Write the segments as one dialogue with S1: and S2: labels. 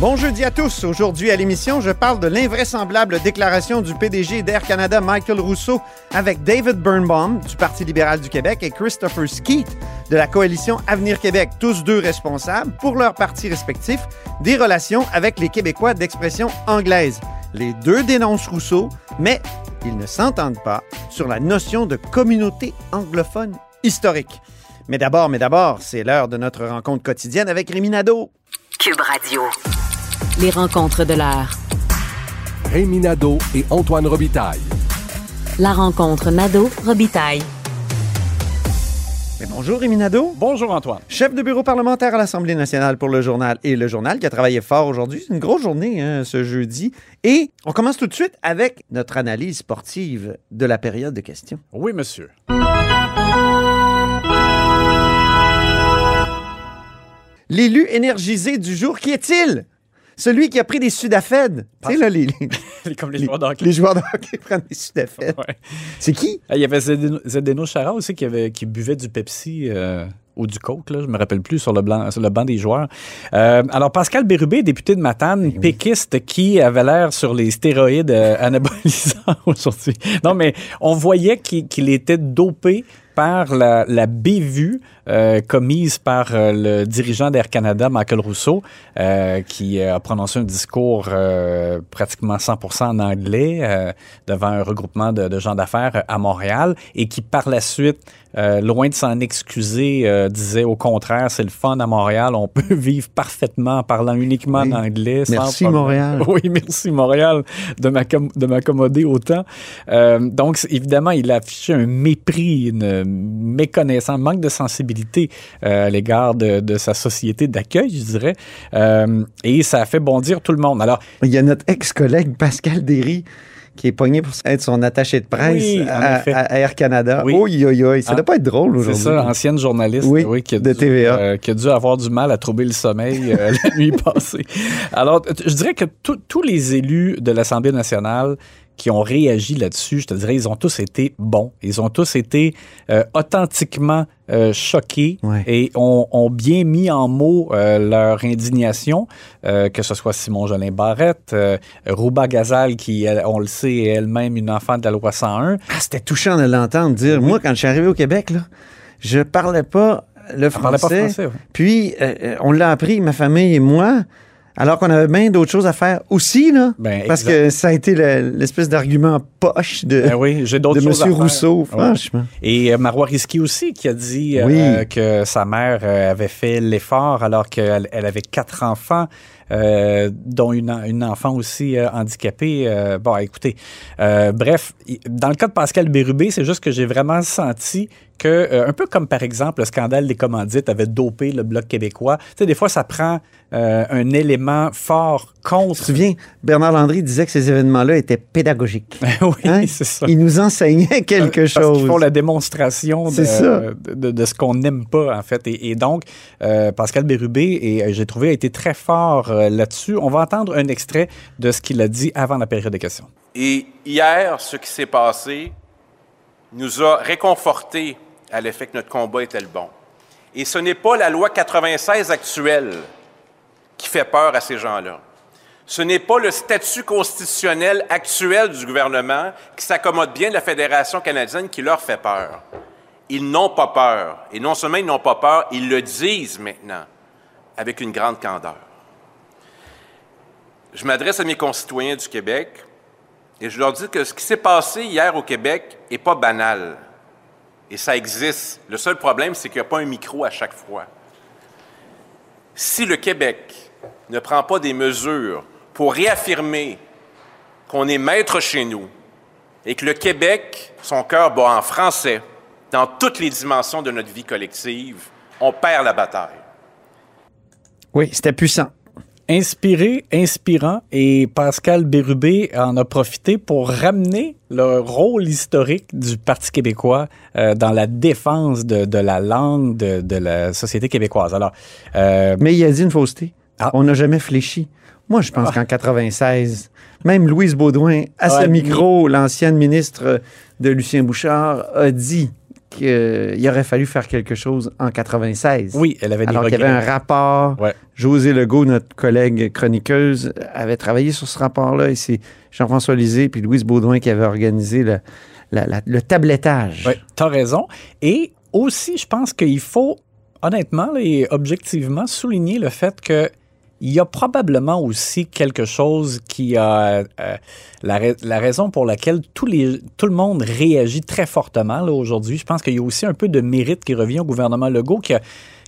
S1: Bon jeudi à tous. Aujourd'hui à l'émission, je parle de l'invraisemblable déclaration du PDG d'Air Canada, Michael Rousseau, avec David Birnbaum du Parti libéral du Québec et Christopher Skeet de la coalition Avenir Québec, tous deux responsables, pour leurs partis respectifs, des relations avec les Québécois d'expression anglaise. Les deux dénoncent Rousseau, mais ils ne s'entendent pas sur la notion de communauté anglophone historique. Mais d'abord, mais d'abord, c'est l'heure de notre rencontre quotidienne avec Rémi Nadeau.
S2: Cube Radio. Les rencontres de l'heure.
S3: Rémi Nadeau et Antoine Robitaille.
S2: La rencontre Nadeau-Robitaille.
S1: Mais bonjour Rémi Nadeau.
S4: Bonjour Antoine.
S1: Chef de bureau parlementaire à l'Assemblée nationale pour le journal et le journal qui a travaillé fort aujourd'hui. C'est une grosse journée hein, ce jeudi. Et on commence tout de suite avec notre analyse sportive de la période de questions.
S4: Oui, monsieur.
S1: L'élu énergisé du jour, qui est-il? Celui qui a pris des sudafed. Tu sais, là, les, les,
S4: Comme les joueurs d'hockey.
S1: les joueurs de hockey prennent des sudafed.
S4: Ouais.
S1: C'est qui?
S4: Ah, Il y avait Zdeno, Chara aussi qui, avait, qui buvait du Pepsi euh, ou du Coke, là, je me rappelle plus, sur le, blanc, sur le banc des joueurs. Euh, alors, Pascal Bérubé, député de Matane, péquiste qui avait l'air sur les stéroïdes euh, anabolisants aujourd'hui. Non, mais on voyait qu'il qu'il était dopé par la, la bévue euh, commise par euh, le dirigeant d'Air Canada, Michael Rousseau, euh, qui a prononcé un discours euh, pratiquement 100% en anglais devant un regroupement de, de gens d'affaires à Montréal et qui, par la suite, loin de s'en excuser, disait au contraire, c'est le fun à Montréal, on peut vivre parfaitement en parlant uniquement
S1: Oui.
S4: en anglais.
S1: Merci. Montréal.
S4: Oui, merci Montréal de m'accom- de m'accommoder autant. Donc, évidemment, il a affiché un mépris, une méconnaissance, un manque de sensibilité euh, à l'égard de, de sa société d'accueil, je dirais. Euh, et ça a fait bondir tout le monde. Alors,
S1: Il y a notre ex-collègue Pascal Derry qui est pogné pour être son attaché de presse
S4: Oui,
S1: à, Air Canada.
S4: Oui.
S1: Oh, yo, yo, ça
S4: Ah.
S1: doit pas être drôle
S4: c'est
S1: aujourd'hui.
S4: ça, ancienne journaliste
S1: Oui,
S4: qui, a
S1: de
S4: dû,
S1: TVA.
S4: euh, qui a dû avoir du mal à trouver le sommeil euh, la nuit passée. Alors, je dirais que tous les élus de l'Assemblée nationale qui ont réagi là-dessus, je te dirais, ils ont tous été bons. Ils ont tous été euh, authentiquement euh, choqués
S1: Ouais.
S4: et ont, ont bien mis en mots euh, leur indignation, que ce soit Simon Jolin Barrette, Rouba Gazal, qui, elle, on le sait, est elle-même une enfant de la loi 101.
S1: Ah, c'était touchant de l'entendre dire. Moi, quand je suis arrivé au Québec, là, je parlais pas le français.
S4: pas français. ouais.
S1: Puis, on l'a appris, ma famille et moi, alors qu'on avait bien d'autres choses à faire aussi, là.
S4: Ben,
S1: parce que ça a été le- l'espèce d'argument poche de,
S4: Ben oui,
S1: de
S4: choses à
S1: M. Rousseau,
S4: Ouais.
S1: franchement.
S4: Et euh, Marois Risky aussi, qui a dit euh,
S1: Oui.
S4: que sa mère euh, avait fait l'effort alors qu'elle elle avait quatre enfants, euh, dont une, en- une enfant aussi euh, handicapée. Euh, bon, écoutez, bref, dans le cas de Pascal Bérubé, c'est juste que j'ai vraiment senti que, euh, un peu comme par exemple le scandale des commandites avait dopé le Bloc québécois, tu sais, des fois ça prend euh, un élément fort
S1: Tu te
S4: contre.
S1: souviens, Bernard Landry disait que ces événements-là étaient pédagogiques.
S4: oui,
S1: Hein?
S4: c'est ça.
S1: Il nous enseignait quelque
S4: Parce
S1: chose.
S4: qu'ils font la démonstration de,
S1: C'est ça.
S4: de, de- de ce qu'on n'aime pas, en fait. Et, et donc, euh, Pascal Bérubé, et euh, j'ai trouvé, a été très fort euh, là-dessus. On va entendre un extrait de ce qu'il a dit avant la période de questions.
S5: Et hier, ce qui s'est passé nous a réconfortés à l'effet que notre combat était le bon. Et ce n'est pas la loi 96 actuelle qui fait peur à ces gens-là. Ce n'est pas le statut constitutionnel actuel du gouvernement qui s'accommode bien de la Fédération canadienne qui leur fait peur. Ils n'ont pas peur. Et non seulement ils n'ont pas peur, ils le disent maintenant avec une grande candeur. Je m'adresse à mes concitoyens du Québec et je leur dis que ce qui s'est passé hier au Québec n'est pas banal. Et ça existe. Le seul problème, c'est qu'il n'y a pas un micro à chaque fois. Si le Québec ne prend pas des mesures pour réaffirmer qu'on est maître chez nous et que le Québec, son cœur bat en français dans toutes les dimensions de notre vie collective, on perd la bataille.
S1: Oui, c'était puissant.
S4: Inspiré, inspirant, et Pascal Bérubé en a profité pour ramener le rôle historique du Parti québécois euh, dans la défense de, de la langue de, de, la société québécoise. Alors, euh,
S1: Mais il a dit une fausseté.
S4: Ah.
S1: On n'a jamais fléchi. Moi, je pense qu'en 96, même Louise Baudouin, à
S4: Ouais,
S1: ce micro, l'ancienne ministre de Lucien Bouchard, a dit qu'il aurait fallu faire quelque chose en 96.
S4: oui, elle avait des
S1: Alors qu'il y avait un rapport.
S4: Ouais.
S1: José Legault, notre collègue chroniqueuse, avait travaillé sur ce rapport-là et c'est Jean-François Lisée puis Louise Baudouin qui avaient organisé le, la- la- le tablettage.
S4: Oui, tu as raison. Et aussi, je pense qu'il faut, honnêtement là, et objectivement, souligner le fait que il y a probablement aussi quelque chose qui a euh, la, ra- la raison pour laquelle les, tout le monde réagit très fortement aujourd'hui. Je pense qu'il y a aussi un peu de mérite qui revient au gouvernement Legault qui a,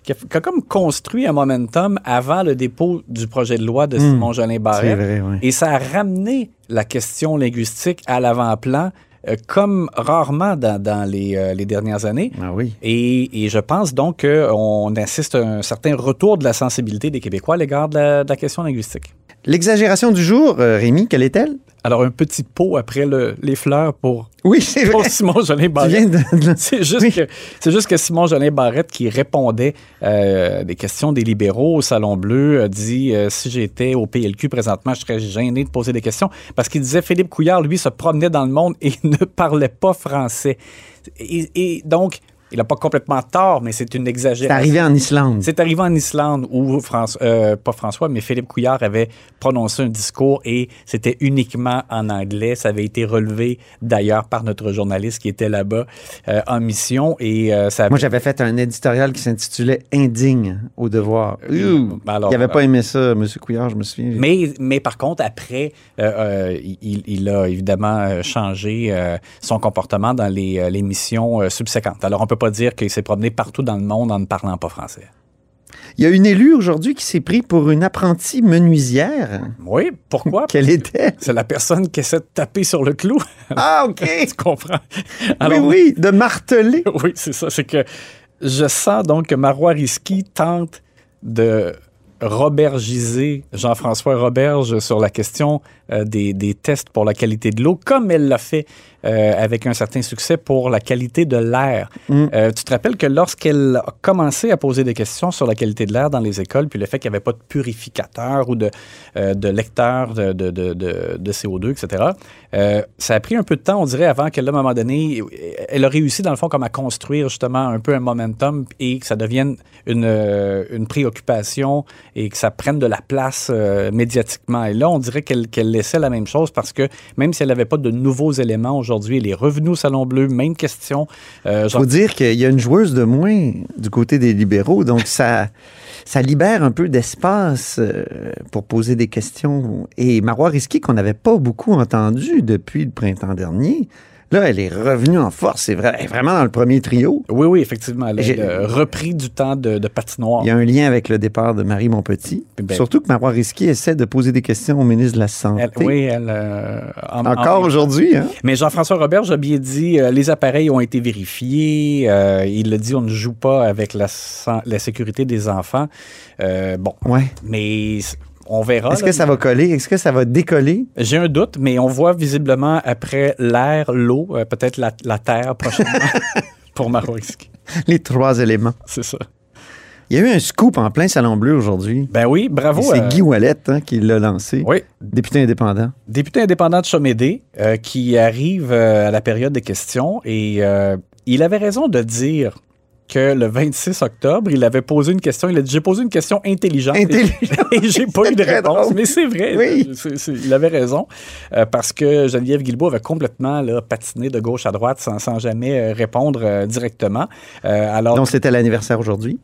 S4: qui a, qui a comme construit un momentum avant le dépôt du projet de loi de Simon Jolin
S1: C'est
S4: Barrette.
S1: vrai, oui.
S4: Et ça a ramené la question linguistique à l'avant-plan, euh, comme rarement dans, dans les, euh, les dernières années.
S1: Ah oui.
S4: Et, et je pense donc qu'on assiste à un certain retour de la sensibilité des Québécois à l'égard de la, de la question linguistique.
S1: L'exagération du jour, euh, Rémi, quelle est-elle?
S4: Alors, un petit pot après le- les fleurs pour,
S1: Oui, c'est
S4: pour
S1: vrai.
S4: Simon Jolin
S1: Tu viens
S4: Barrette.
S1: de-
S4: C'est juste,
S1: Oui.
S4: que, c'est juste que Simon Jolin Barrette, qui répondait euh, des questions des libéraux au Salon Bleu, a dit euh, si j'étais au PLQ présentement, je serais gêné de poser des questions. Parce qu'il disait Philippe Couillard, lui, se promenait dans le monde et ne parlait pas français. Et, et donc, il n'a pas complètement tort, mais c'est une
S1: C'est
S4: exagération.
S1: arrivé en Islande.
S4: C'est arrivé en Islande où François, euh, pas François, mais Philippe Couillard avait prononcé un discours et c'était uniquement en anglais. Ça avait été relevé d'ailleurs par notre journaliste qui était là-bas euh, en mission et euh, ça.
S1: Moi, j'avais fait un éditorial qui s'intitulait Indigne au devoir. Ouh.
S4: alors,
S1: il n'avait pas aimé ça, M. Couillard, je me souviens.
S4: mais, mais par contre, après, il, il a évidemment changé son comportement dans les, les missions subséquentes. Alors, on peut pas dire qu'il s'est promené partout dans le monde en ne parlant pas français.
S1: Il y a une élue aujourd'hui qui s'est pris pour une apprentie menuisière.
S4: Oui, pourquoi?
S1: Quelle était?
S4: C'est la personne qui essaie de taper sur le clou.
S1: Ah, OK.
S4: tu comprends?
S1: oui, oui, de marteler.
S4: Oui, c'est ça. C'est que je sens donc que Marois Risky tente de robergiser Jean-François Roberge sur la question des, des tests pour la qualité de l'eau, comme elle l'a fait euh, avec un certain succès pour la qualité de l'air. Euh, tu te rappelles que lorsqu'elle a commencé à poser des questions sur la qualité de l'air dans les écoles, puis le fait qu'il n'y avait pas de purificateur ou de, euh, de lecteur de, de, de, de- de CO2, etc., euh, ça a pris un peu de temps, on dirait, avant qu'elle, à un moment donné, elle a réussi, dans le fond, comme à construire justement un peu un momentum et que ça devienne une, euh, une préoccupation et que ça prenne de la place euh, médiatiquement. Et là, on dirait qu'elle qu'elle laissait la même chose parce que même si elle n'avait pas de nouveaux éléments aujourd'hui, elle est au Salon Bleu, même question. Euh,
S1: faut dire qu'il y a une joueuse de moins du côté des libéraux, donc ça, ça libère un peu d'espace euh, pour poser des questions. Et Marois Risky, qu'on n'avait pas beaucoup entendu depuis le printemps dernier, là, elle est revenue en force. C'est vrai, elle est vraiment dans le premier trio.
S4: Oui, oui, effectivement. Elle a euh, repris du temps de, de patinoire.
S1: Il y a un lien avec le départ de Marie Montpetit.
S4: Ben-
S1: Surtout que Marois Risky essaie de poser des questions au ministre de la Santé.
S4: Elle- oui, elle. euh, en-
S1: Encore
S4: en-
S1: aujourd'hui, hein?
S4: Mais Jean-François Robert, j'ai bien dit, euh, les appareils ont été vérifiés. euh, il le dit, on ne joue pas avec la, la sécurité des enfants. Bon,
S1: Ouais.
S4: mais on verra.
S1: Est-ce que ça va coller? Est-ce que ça va décoller?
S4: J'ai un doute, mais on voit visiblement après l'air, l'eau, euh, peut-être la, la terre prochainement pour Maroiski.
S1: Les trois éléments.
S4: C'est ça.
S1: Il y a eu un scoop en plein Salon Bleu aujourd'hui.
S4: Ben oui, bravo.
S1: C'est
S4: euh,
S1: Guy Wallet hein, qui l'a lancé.
S4: Oui,
S1: Député indépendant.
S4: député indépendant de Chomédé euh, qui arrive à la période des questions et il avait raison de dire que le 26 octobre, il avait posé une question. Il a dit J'ai posé une question intelligente. et-
S1: Intelligente.
S4: Et, j'ai pas eu de réponse.
S1: drôle.
S4: Mais c'est vrai.
S1: Oui.
S4: Il avait raison. Euh, parce que Geneviève Guilbeault avait complètement là, patiné de gauche à droite sans, sans jamais euh, répondre euh, directement. Euh, alors,
S1: Donc, c'était l'anniversaire aujourd'hui,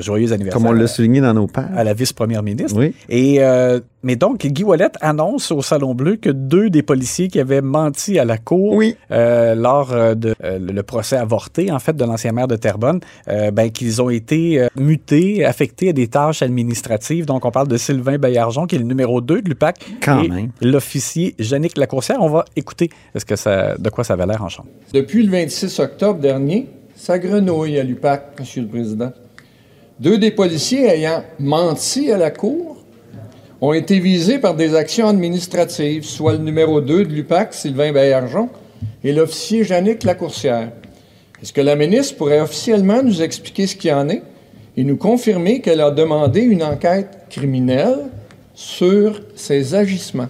S4: joyeux anniversaire.
S1: comme on l'a
S4: à-
S1: souligné dans nos pages.
S4: à la vice-première ministre.
S1: Oui.
S4: Et euh, mais donc Guy Wallet annonce au Salon Bleu que deux des policiers qui avaient menti à la cour
S1: Oui.
S4: euh, lors euh, de euh, le procès avorté en fait de l'ancien maire de Terrebonne, euh, ben qu'ils ont été euh, mutés, affectés à des tâches administratives. Donc on parle de Sylvain Bayarjon qui est le numéro 2 de l'UPAC
S1: Quand
S4: et
S1: même.
S4: l'officier Yannick Lacourcière. On va écouter est-ce que ça de quoi ça avait l'air en chambre.
S6: Depuis le 26 octobre dernier, ça grenouille à l'UPAC, Monsieur le Président. Deux des policiers ayant menti à la Cour ont été visés par des actions administratives, soit le numéro 2 de l'UPAC, Sylvain Baillargeon, et l'officier Jannick Lacourcière. Est-ce que la ministre pourrait officiellement nous expliquer ce qu'il en est et nous confirmer qu'elle a demandé une enquête criminelle sur ces agissements?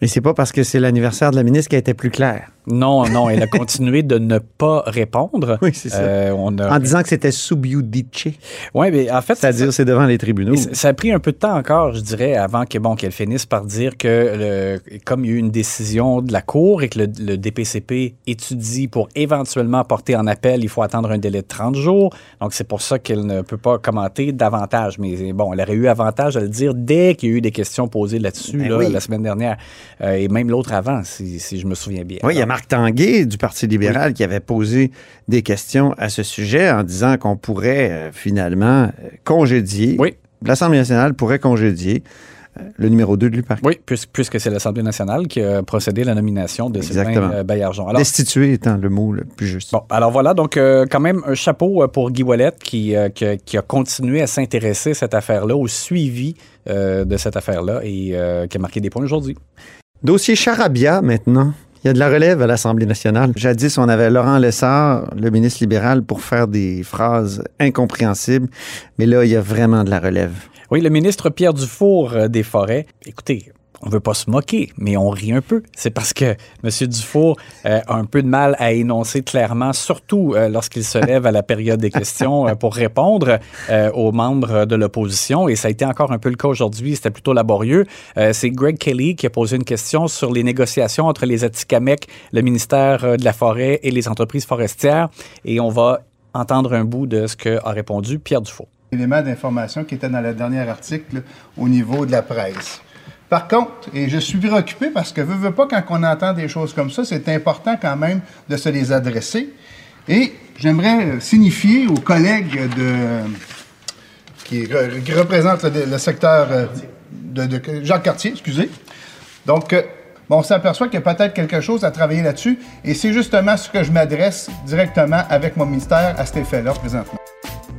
S1: Et c'est pas parce que c'est l'anniversaire de la ministre qu'elle était plus claire.
S4: Non, non, elle a continué de ne pas répondre.
S1: Oui, c'est ça.
S4: Euh, on a...
S1: En disant que c'était subiudice.
S4: Oui, mais en fait,
S1: C'est-à-dire, c'est devant les tribunaux.
S4: Ça a pris un peu de temps encore, je dirais, avant que bon qu'elle finisse par dire que le- comme il y a eu une décision de la Cour et que le, le DPCP étudie pour éventuellement porter en appel, il faut attendre un délai de 30 jours. Donc c'est pour ça qu'elle ne peut pas commenter davantage. Mais bon, elle aurait eu avantage à le dire dès qu'il y a eu des questions posées là-dessus
S1: Ben
S4: là,
S1: oui.
S4: la semaine dernière. Euh, et même l'autre avant, si, si je me souviens bien.
S1: Oui, il y a Marc Tanguay du Parti libéral qui avait posé des questions à ce sujet en disant qu'on pourrait euh, finalement euh, congédier,
S4: Oui.
S1: l'Assemblée nationale pourrait congédier euh, le numéro 2 de l'UPAC.
S4: Oui, puis- puisque c'est l'Assemblée nationale qui a procédé à la nomination de
S1: Exactement.
S4: Sylvain Baillargeon. Alors,
S1: Destituer étant le mot le plus juste.
S4: Bon, alors voilà, donc euh, quand même un chapeau pour Guy Wallet qui, euh, qui, a- qui a continué à s'intéresser à cette affaire-là, au suivi euh, de cette affaire-là et qui a marqué des points aujourd'hui.
S1: Dossier Charabia maintenant. Il y a de la relève à l'Assemblée nationale. Jadis, on avait Laurent Lessard, le ministre libéral, pour faire des phrases incompréhensibles. Mais là, il y a vraiment de la relève.
S4: Oui, le ministre Pierre Dufour euh, des Forêts, écoutez, on veut pas se moquer, mais on rit un peu. C'est parce que M. Dufour euh, a un peu de mal à énoncer clairement, surtout euh, lorsqu'il se lève à la période des questions euh, pour répondre aux membres de l'opposition. Et ça a été encore un peu le cas aujourd'hui. C'était plutôt laborieux. C'est Greg Kelly qui a posé une question sur les négociations entre les Atikamekw, le ministère de la Forêt et les entreprises forestières. Et on va entendre un bout de ce qu'a répondu Pierre Dufour.
S7: éléments d'information qui étaient dans le dernier article au niveau de la presse. Par contre, et je suis préoccupé parce que, veux, veux pas, quand on entend des choses comme ça, c'est important quand même de se les adresser. Et j'aimerais signifier aux collègues de, qui, re- représentent le, secteur euh, de, de Jacques Cartier, excusez. Donc, euh, bon, on s'aperçoit qu'il y a peut-être quelque chose à travailler là-dessus. Et c'est justement ce que je m'adresse directement avec mon ministère à cet effet-là présentement.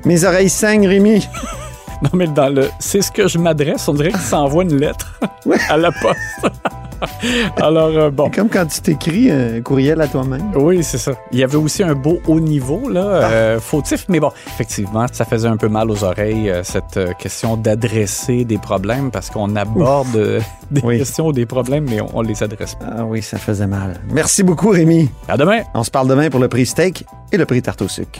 S1: Mes oreilles saignent, Rémi.
S4: Non, mais dans le c'est ce que je m'adresse, on dirait qu'il s'envoie une lettre à la poste. Alors, euh, bon.
S1: Comme quand tu t'écris un courriel à toi-même.
S4: Oui, c'est ça. Il y avait aussi un beau haut niveau, là, euh, fautif, mais bon, effectivement, ça faisait un peu mal aux oreilles, euh, cette question d'adresser des problèmes, parce qu'on aborde des
S1: Oui.
S4: questions ou des problèmes, mais on, on les adresse pas.
S1: Ah oui, ça faisait mal. Merci beaucoup, Rémi.
S4: À demain!
S1: On se parle demain pour le prix steak et le prix tarte au sucre.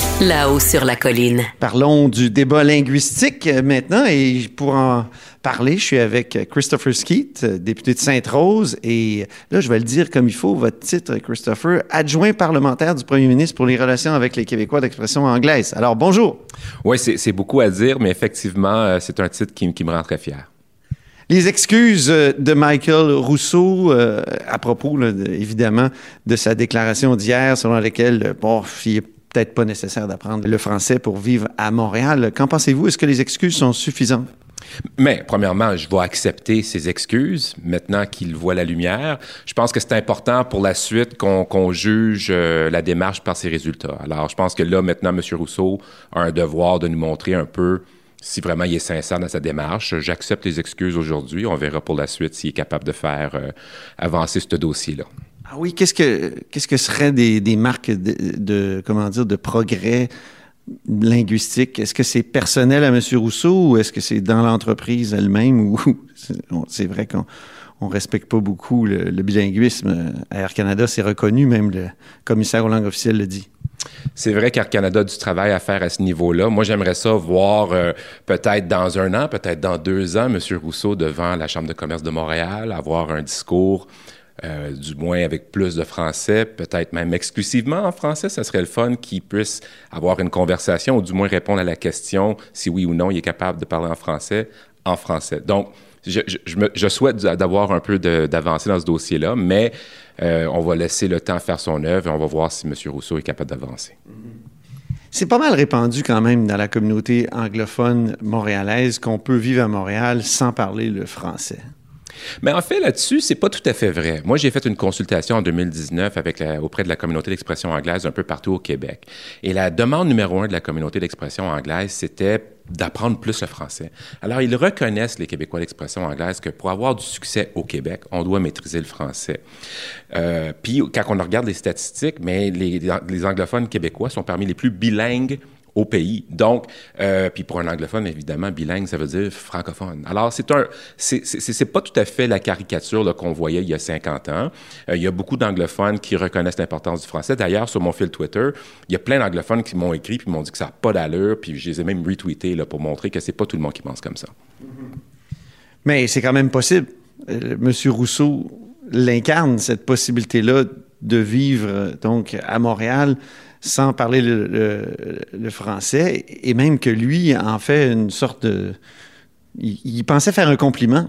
S2: là-haut sur la colline.
S1: Parlons du débat linguistique euh, maintenant et pour en parler, je suis avec Christopher Skeet, euh, député de Sainte-Rose et là, je vais le dire comme il faut, votre titre, Christopher, adjoint parlementaire du premier ministre pour les relations avec les Québécois d'expression anglaise. Alors, bonjour.
S8: Oui, c'est beaucoup à dire, mais effectivement, euh, c'est un titre qui, me rend très fier.
S1: Les excuses de Michael Rousseau euh, à propos, là, évidemment, de sa déclaration d'hier selon laquelle, bon, il est peut-être pas nécessaire d'apprendre le français pour vivre à Montréal. Qu'en pensez-vous? Est-ce que les excuses sont suffisantes?
S8: Mais, premièrement, je vais accepter ses excuses maintenant qu'il voit la lumière. Je pense que c'est important pour la suite qu'on juge euh, la démarche par ses résultats. Alors, je pense que là, maintenant, M. Rousseau a un devoir de nous montrer un peu si vraiment il est sincère dans sa démarche. J'accepte les excuses aujourd'hui. On verra pour la suite s'il est capable de faire euh, avancer ce dossier-là.
S1: Ah oui, qu'est-ce que qu'est-ce que seraient des, des marques de, comment dire de progrès linguistique Est-ce que c'est personnel à M. Rousseau ou est-ce que c'est dans l'entreprise elle-même ou c'est- vrai qu'on on respecte pas beaucoup le, bilinguisme Air Canada, c'est reconnu, même le commissaire aux langues officielles le dit.
S8: C'est vrai qu'Air Canada a du travail à faire à ce niveau-là. Moi, j'aimerais ça voir euh, peut-être dans un an, peut-être dans deux ans, M. Rousseau devant la Chambre de commerce de Montréal, avoir un discours, euh, du moins avec plus de français, peut-être même exclusivement en français. Ça serait le fun qu'il puisse avoir une conversation ou du moins répondre à la question si oui ou non il est capable de parler en français, en français. Donc, je, souhaite d'avoir un peu d'avancée dans ce dossier-là, mais euh, on va laisser le temps faire son œuvre et on va voir si M. Rousseau est capable d'avancer.
S1: C'est pas mal répandu quand même dans la communauté anglophone montréalaise qu'on peut vivre à Montréal sans parler le français.
S8: Mais en fait, là-dessus, c'est pas tout à fait vrai. Moi, j'ai fait une consultation en 2019 avec la- auprès de la communauté d'expression anglaise un peu partout au Québec. Et la demande numéro un de la communauté d'expression anglaise, c'était d'apprendre plus le français. Alors, ils reconnaissent, les Québécois d'expression anglaise, que pour avoir du succès au Québec, on doit maîtriser le français. Euh, puis, quand on regarde les statistiques, mais les anglophones québécois sont parmi les plus bilingues au pays. Donc, euh, puis pour un anglophone, évidemment, bilingue, ça veut dire francophone. Alors, c'est un, c'est, pas tout à fait la caricature qu'on voyait il y a 50 ans. Euh, il y a beaucoup d'anglophones qui reconnaissent l'importance du français. D'ailleurs, sur mon fil Twitter, il y a plein d'anglophones qui m'ont écrit puis m'ont dit que ça n'a pas d'allure, puis je les ai même retweetés là, pour montrer que c'est pas tout le monde qui pense comme ça.
S1: Mais c'est quand même possible. Euh, Monsieur Rousseau l'incarne, cette possibilité-là de vivre donc à Montréal sans parler le, le- français, et même que lui en fait une sorte de... Il pensait faire un compliment.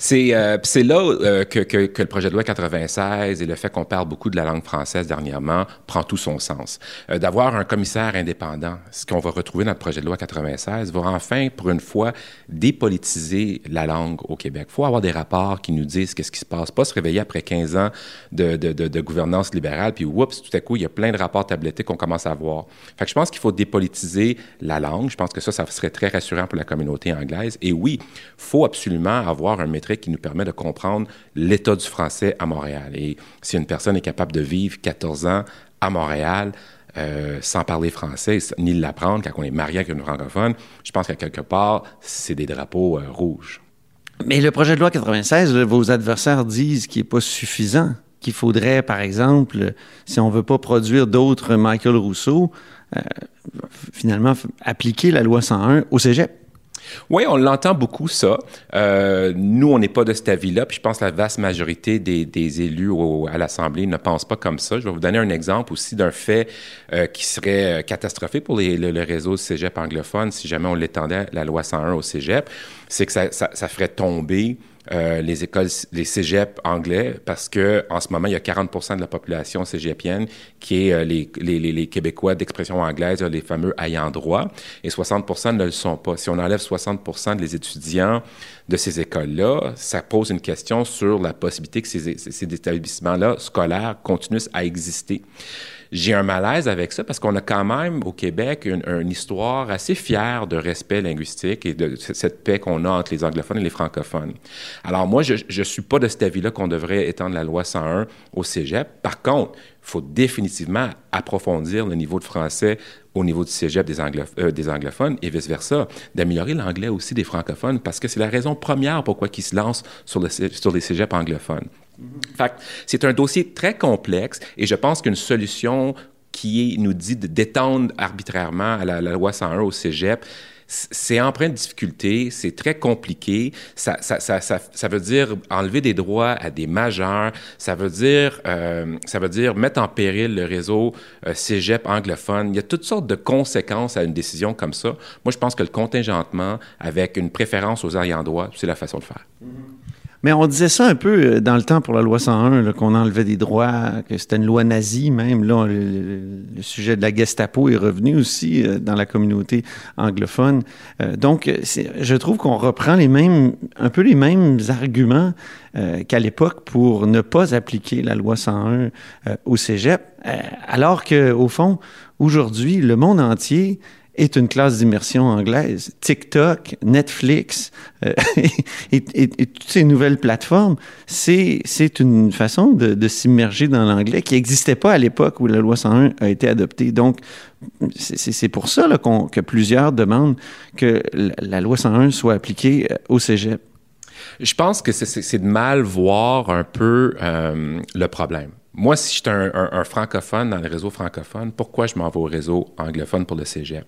S8: C'est euh, là euh, que, que, le projet de loi 96 et le fait qu'on parle beaucoup de la langue française dernièrement prend tout son sens. Euh, D'avoir un commissaire indépendant, ce qu'on va retrouver dans le projet de loi 96, va enfin, pour une fois, dépolitiser la langue au Québec. Il faut avoir des rapports qui nous disent qu'est-ce qui se passe, pas se réveiller après 15 ans de, de, de, gouvernance libérale, puis oups, tout à coup, il y a plein de rapports tablettés qu'on commence à voir. Fait que je pense qu'il faut dépolitiser la langue. Je pense que ça, ça serait très rassurant pour la communauté anglaise. Et oui, faut absolument avoir un qui nous permet de comprendre l'état du français à Montréal. Et si une personne est capable de vivre 14 ans à Montréal, euh, sans parler français, ni l'apprendre quand on est marié avec une francophone, je pense qu'à quelque part, c'est des drapeaux euh, rouges.
S1: Mais le projet de loi 96, là, vos adversaires disent qu'il n'est pas suffisant, qu'il faudrait, par exemple, si on ne veut pas produire d'autres Michael Rousseau, euh, finalement appliquer la loi 101 au cégep.
S8: Oui, on l'entend beaucoup, ça. Euh, nous, on n'est pas de cet avis-là, puis je pense que la vaste majorité des, élus à l'Assemblée ne pensent pas comme ça. Je vais vous donner un exemple aussi d'un fait euh, qui serait euh, catastrophique pour le, réseau cégep anglophone si jamais on l'étendait, la loi 101 au cégep. C'est que ça ferait tomber euh, les écoles, les cégeps anglais, parce que en ce moment, il y a 40% de la population cégepienne qui est euh, les, les, les, Québécois d'expression anglaise, les fameux ayants droit, et 60% ne le sont pas. Si on enlève 60% des étudiants de ces écoles-là, ça pose une question sur la possibilité que ces, ces établissements-là scolaires continuent à exister. J'ai un malaise avec ça parce qu'on a quand même au Québec une, histoire assez fière de respect linguistique et de cette paix qu'on a entre les anglophones et les francophones. Alors moi, je ne suis pas de cet avis-là qu'on devrait étendre la loi 101 au cégep. Par contre, il faut définitivement approfondir le niveau de français au niveau du cégep euh, des anglophones et vice-versa, d'améliorer l'anglais aussi des francophones parce que c'est la raison première pourquoi ils se lancent sur, le, sur les cégeps anglophones. Fait c'est un dossier très complexe et je pense qu'une solution qui nous dit de- d'étendre arbitrairement la, loi 101 au cégep, c'est empreint de difficulté, c'est très compliqué. Ça, veut dire enlever des droits à des majeurs. Ça veut dire, euh, ça veut dire mettre en péril le réseau euh, cégep anglophone. Il y a toutes sortes de conséquences à une décision comme ça. Moi, je pense que le contingentement, avec une préférence aux ayants droit, c'est la façon de faire.
S1: Mais on disait ça un peu euh, dans le temps pour la loi 101, là, qu'on enlevait des droits, que c'était une loi nazie même. Là, le, sujet de la Gestapo est revenu aussi euh, dans la communauté anglophone. Euh, donc, je trouve qu'on reprend les mêmes, un peu les mêmes arguments qu'à l'époque pour ne pas appliquer la loi 101 euh, au cégep, alors que au fond, aujourd'hui, le monde entier est une classe d'immersion anglaise. TikTok, Netflix euh, et, toutes ces nouvelles plateformes, c'est une façon de, s'immerger dans l'anglais qui n'existait pas à l'époque où la loi 101 a été adoptée. Donc, c'est- pour ça que plusieurs demandent que la, loi 101 soit appliquée euh, au cégep.
S8: Je pense que c'est de mal voir un peu euh, le problème. Moi, si j'étais un, un- francophone dans le réseau francophone, pourquoi je m'en vais au réseau anglophone pour le cégep?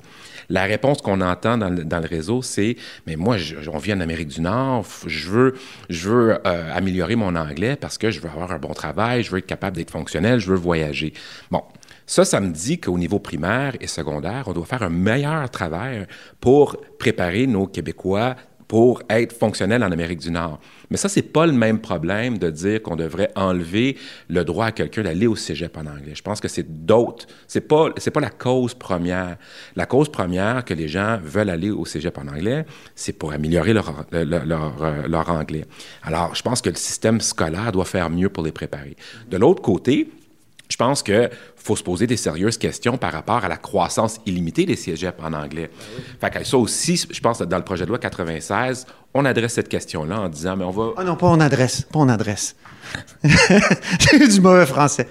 S8: La réponse qu'on entend dans le, réseau, c'est Mais moi, je- on vit en Amérique du Nord, je veux, je veux euh, améliorer mon anglais parce que je veux avoir un bon travail, je veux être capable d'être fonctionnel, je veux voyager. Bon. Ça, ça me dit qu'au niveau primaire et secondaire, on doit faire un meilleur travail pour préparer nos Québécois pour être fonctionnel en Amérique du Nord. Mais ça, c'est pas le même problème de dire qu'on devrait enlever le droit à quelqu'un d'aller au cégep en anglais. Je pense que c'est d'autres. C'est pas, c'est pas la cause première. La cause première que les gens veulent aller au cégep en anglais, c'est pour améliorer leur, leur, leur, leur anglais. Alors, je pense que le système scolaire doit faire mieux pour les préparer. De l'autre côté, je pense qu'il faut se poser des sérieuses questions par rapport à la croissance illimitée des cégeps en anglais. Fait que ça aussi, je pense que dans le projet de loi 96, on adresse cette question-là en disant, mais on va...
S1: Ah non, pas on adresse, pas on adresse. J'ai eu du mauvais français.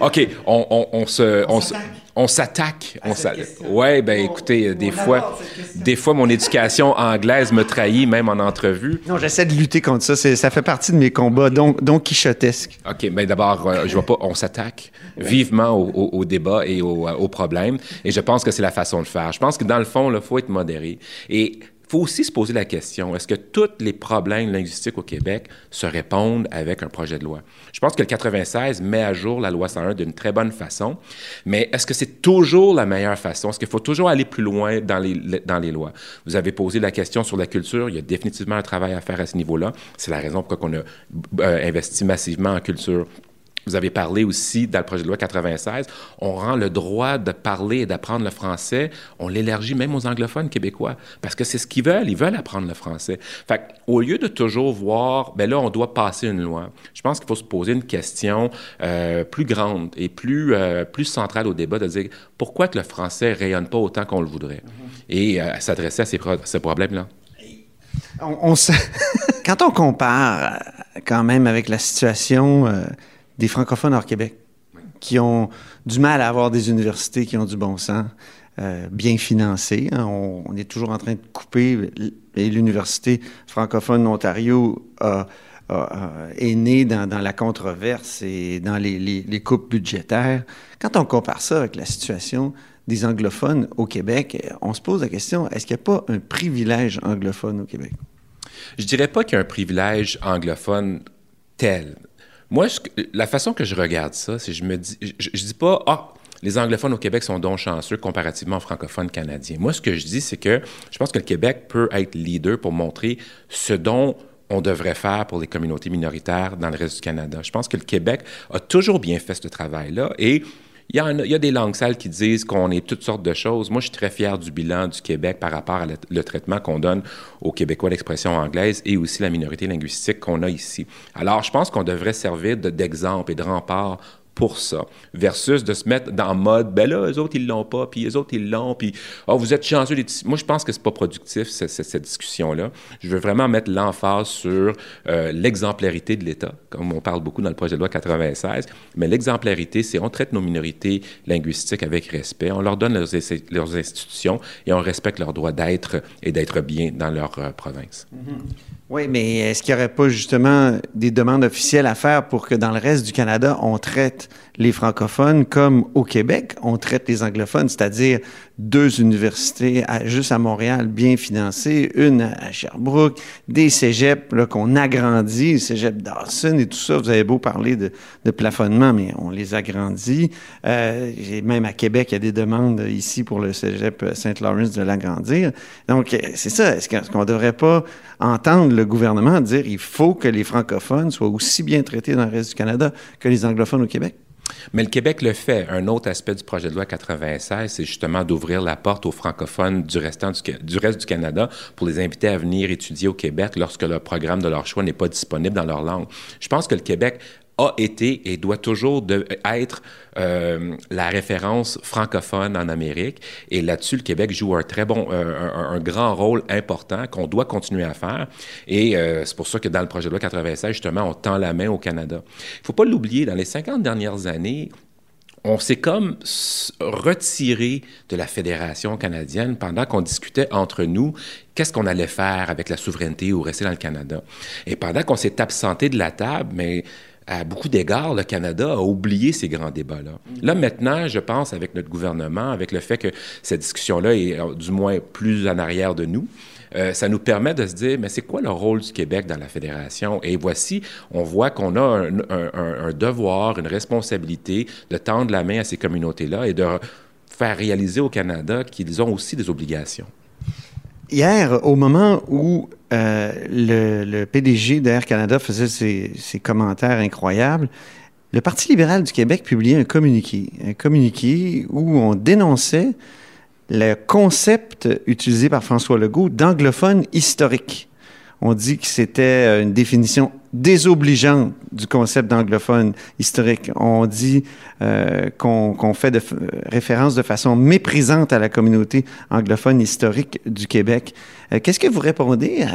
S8: OK, on, on, on se... On se- on s'attaque. On ouais, ben écoutez, des fois, des fois, mon éducation anglaise me trahit, même en entrevue.
S1: Non, j'essaie de lutter contre ça. Ça fait partie de mes combats, donc, donc quichotesques.
S8: OK, mais d'abord, euh, je vois pas, on s'attaque vivement au, au- au débat et au, euh, au problème. Et je pense que c'est la façon de faire. Je pense que dans le fond, il faut être modéré. Et faut aussi se poser la question, est-ce que tous les problèmes linguistiques au Québec se répondent avec un projet de loi? Je pense que le 96 met à jour la loi 101 d'une très bonne façon, mais est-ce que c'est toujours la meilleure façon? Est-ce qu'il faut toujours aller plus loin dans les, dans les lois? Vous avez posé la question sur la culture. Il y a définitivement un travail à faire à ce niveau-là. C'est la raison pour laquelle on a euh, investi massivement en culture. Vous avez parlé aussi dans le projet de loi 96, on rend le droit de parler et d'apprendre le français, on l'élargit même aux anglophones québécois, parce que c'est ce qu'ils veulent, ils veulent apprendre le français. Fait au lieu de toujours voir, ben là, on doit passer une loi, je pense qu'il faut se poser une question euh, plus grande et plus, euh, plus centrale au débat, de dire pourquoi que le français rayonne pas autant qu'on le voudrait, et euh, s'adresser à ces, pro- ces problèmes-là.
S1: On, on se- Quand on compare quand même avec la situation euh, des francophones hors Québec, qui ont du mal à avoir des universités qui ont du bon sens, euh, bien financées, hein, on, on est toujours en train de couper, et l'université francophone d'Ontario a- a- a- est née dans, dans la controverse et dans les, les- les coupes budgétaires. Quand on compare ça avec la situation des anglophones au Québec, on se pose la question, est-ce qu'il n'y a pas un privilège anglophone au Québec?
S8: Je dirais pas qu'il y a un privilège anglophone tel. Moi, la façon que je regarde ça, c'est je me dis, je, je dis pas, ah, les anglophones au Québec sont donc chanceux comparativement aux francophones canadiens. Moi, ce que je dis, c'est que je pense que le Québec peut être leader pour montrer ce dont on devrait faire pour les communautés minoritaires dans le reste du Canada. Je pense que le Québec a toujours bien fait ce travail-là et il y, a, des langues sales qui disent qu'on est toutes sortes de choses. Moi, je suis très fier du bilan du Québec par rapport à le, traitement qu'on donne aux Québécois d'expression anglaise et aussi la minorité linguistique qu'on a ici. Alors, je pense qu'on devrait servir de- d'exemple et de rempart pour ça, versus de se mettre dans le mode, ben là, eux autres, ils l'ont pas, puis eux autres, ils l'ont, puis oh, vous êtes chanceux. les Moi, je pense que c'est pas productif, ce- ce- cette discussion-là. Je veux vraiment mettre l'emphase sur euh, l'exemplarité de l'État, comme on parle beaucoup dans le projet de loi 96, mais l'exemplarité, c'est on traite nos minorités linguistiques avec respect, on leur donne leurs, institutions et on respecte leur droit d'être et d'être bien dans leur euh, province.
S1: Oui, mais est-ce qu'il n'y aurait pas justement des demandes officielles à faire pour que dans le reste du Canada, on traite les francophones comme au Québec, on traite les anglophones, c'est-à-dire deux universités à- juste à Montréal bien financées, une à Sherbrooke, des cégeps qu'on agrandit, le cégep Dawson et tout ça. Vous avez beau parler de, plafonnement, mais on les agrandit. Euh, même à Québec, il y a des demandes ici pour le cégep Saint-Lawrence de l'agrandir. Donc, c'est ça. Est-ce qu'on ne devrait pas entendre le gouvernement dire il faut que les francophones soient aussi bien traités dans le reste du Canada que les anglophones au Québec?
S8: Mais le Québec le fait. Un autre aspect du projet de loi 96, c'est justement d'ouvrir la porte aux francophones du, reste du Canada pour les inviter à venir étudier au Québec lorsque le programme de leur choix n'est pas disponible dans leur langue. Je pense que le Québec a été et doit toujours être euh, la référence francophone en Amérique. Et là-dessus, le Québec joue un très bon, un, grand rôle important qu'on doit continuer à faire. Et euh, c'est pour ça que dans le projet de loi 96, justement, on tend la main au Canada. Il ne faut pas l'oublier, dans les 50 dernières années, on s'est comme retiré de la Fédération canadienne pendant qu'on discutait entre nous qu'est-ce qu'on allait faire avec la souveraineté ou rester dans le Canada. Et pendant qu'on s'est absenté de la table, mais à beaucoup d'égards, le Canada a oublié ces grands débats-là. Là, maintenant, je pense, avec notre gouvernement, avec le fait que cette discussion-là est euh, du moins plus en arrière de nous, euh, ça nous permet de se dire, mais c'est quoi le rôle du Québec dans la fédération? Et voici, on voit qu'on a un, devoir, une responsabilité de tendre la main à ces communautés-là et de faire réaliser au Canada qu'ils ont aussi des obligations.
S1: Hier, au moment où euh, le, PDG d'Air Canada faisait ses, ses commentaires incroyables, le Parti libéral du Québec publiait un communiqué, un communiqué où on dénonçait le concept utilisé par François Legault d'anglophone historique on dit que c'était euh, une définition désobligeante du concept d'anglophone historique. On dit euh, qu'on fait de euh, référence de façon méprisante à la communauté anglophone historique du Québec. Qu'est-ce que vous répondez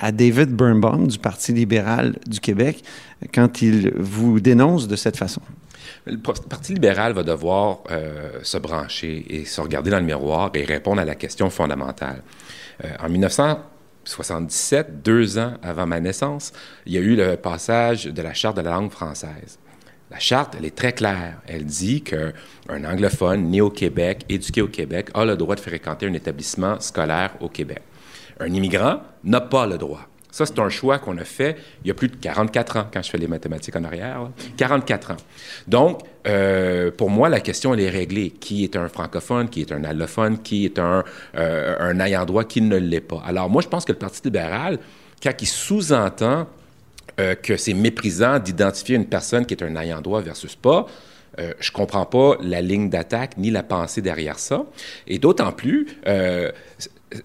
S1: à, David Birnbaum du Parti libéral du Québec quand il vous dénonce de cette façon?
S8: Le Parti libéral va devoir se brancher et se regarder dans le miroir et répondre à la question fondamentale. en 1900, 77, deux ans avant ma naissance, il y a eu le passage de la Charte de la langue française. La charte, elle est très claire. Elle dit qu'un anglophone né au Québec, éduqué au Québec, a le droit de fréquenter un établissement scolaire au Québec. Un immigrant n'a pas le droit. Ça, c'est un choix qu'on a fait il y a plus de 44 ans, quand je fais les mathématiques en arrière. là. 44 ans. Donc, euh, pour moi, la question, elle est réglée. Qui est un francophone, qui est un allophone, qui est un, euh, un ayant droit, qui ne l'est pas? Alors, moi, je pense que le Parti libéral, quand il sous-entend euh, que c'est méprisant d'identifier une personne qui est un ayant droit versus pas, euh, je comprends pas la ligne d'attaque ni la pensée derrière ça. Et d'autant plus, euh,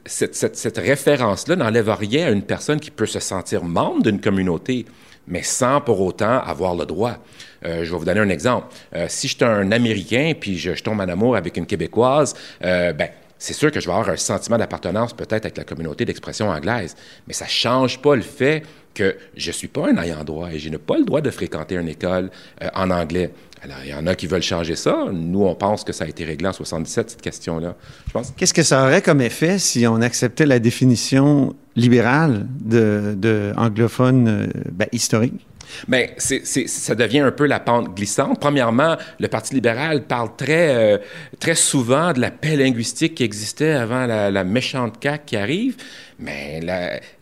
S8: cette, référence-là n'enlève rien à une personne qui peut se sentir membre d'une communauté, mais sans pour autant avoir le droit. Euh, je vais vous donner un exemple. Euh, si je suis un Américain puis je, je tombe en amour avec une Québécoise, euh, ben c'est sûr que je vais avoir un sentiment d'appartenance peut-être avec la communauté d'expression anglaise, mais ça ne change pas le fait que je ne suis pas un ayant droit et je n'ai pas le droit de fréquenter une école euh, en anglais. Alors, il y en a qui veulent changer ça. Nous, on pense que ça a été réglé en 77, cette question-là. Pense
S1: Qu'est-ce que ça aurait comme effet si on acceptait la définition libérale de, euh, ben, historique?
S8: Mais c'est- ça devient un peu la pente glissante. Premièrement, le Parti libéral parle très, euh, très souvent de la paix linguistique qui existait avant la, méchante CAQ qui arrive. Mais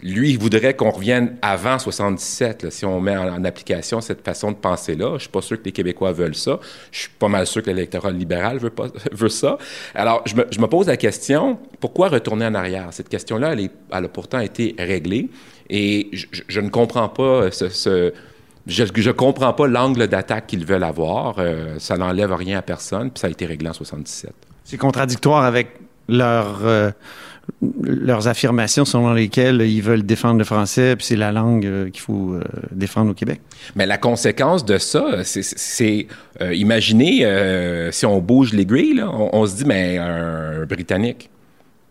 S8: lui, il voudrait qu'on revienne avant 77, là, si on met en, application cette façon de penser-là. Je suis pas sûr que les Québécois veulent ça. Je suis pas mal sûr que l'électorat libéral veut, pas, veut ça. Alors, je me, pose la question, pourquoi retourner en arrière? Cette question-là, elle, a pourtant été réglée. Et je, ne comprends pas ce je ne comprends pas l'angle d'attaque qu'ils veulent avoir. Euh, ça n'enlève rien à personne, puis ça a été réglé en 77.
S1: C'est contradictoire avec leur, euh, leurs affirmations selon lesquelles ils veulent défendre le français, puis c'est la langue euh, qu'il faut euh, défendre au Québec.
S8: Mais la conséquence de ça, c'est- imaginez, si on bouge les grilles, là, on, on se dit, mais un, Britannique,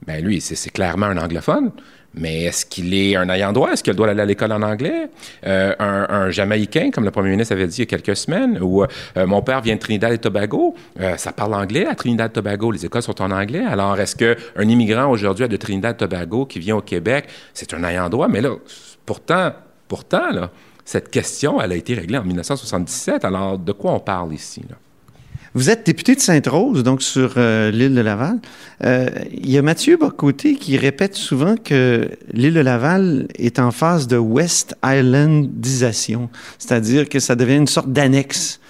S8: ben lui, c'est clairement un anglophone. Mais est-ce qu'il est un ayant droit? Est-ce qu'il doit aller à l'école en anglais? Euh, un, Jamaïcain, comme le premier ministre avait dit il y a quelques semaines, ou euh, mon père vient de Trinidad et Tobago, euh, ça parle anglais à Trinidad et Tobago, les écoles sont en anglais. Alors, est-ce qu'un immigrant aujourd'hui de Trinidad et Tobago qui vient au Québec, c'est un ayant droit? Mais là, pourtant, pourtant, cette question, elle a été réglée en 1977. Alors, de quoi on parle ici?
S1: Vous êtes député de Sainte-Rose, donc sur euh, l'île de Laval. Euh, Il y a Mathieu Bocoté qui répète souvent que l'île de Laval est en phase de West Islandisation, c'est-à-dire que ça devient une sorte d'annexe.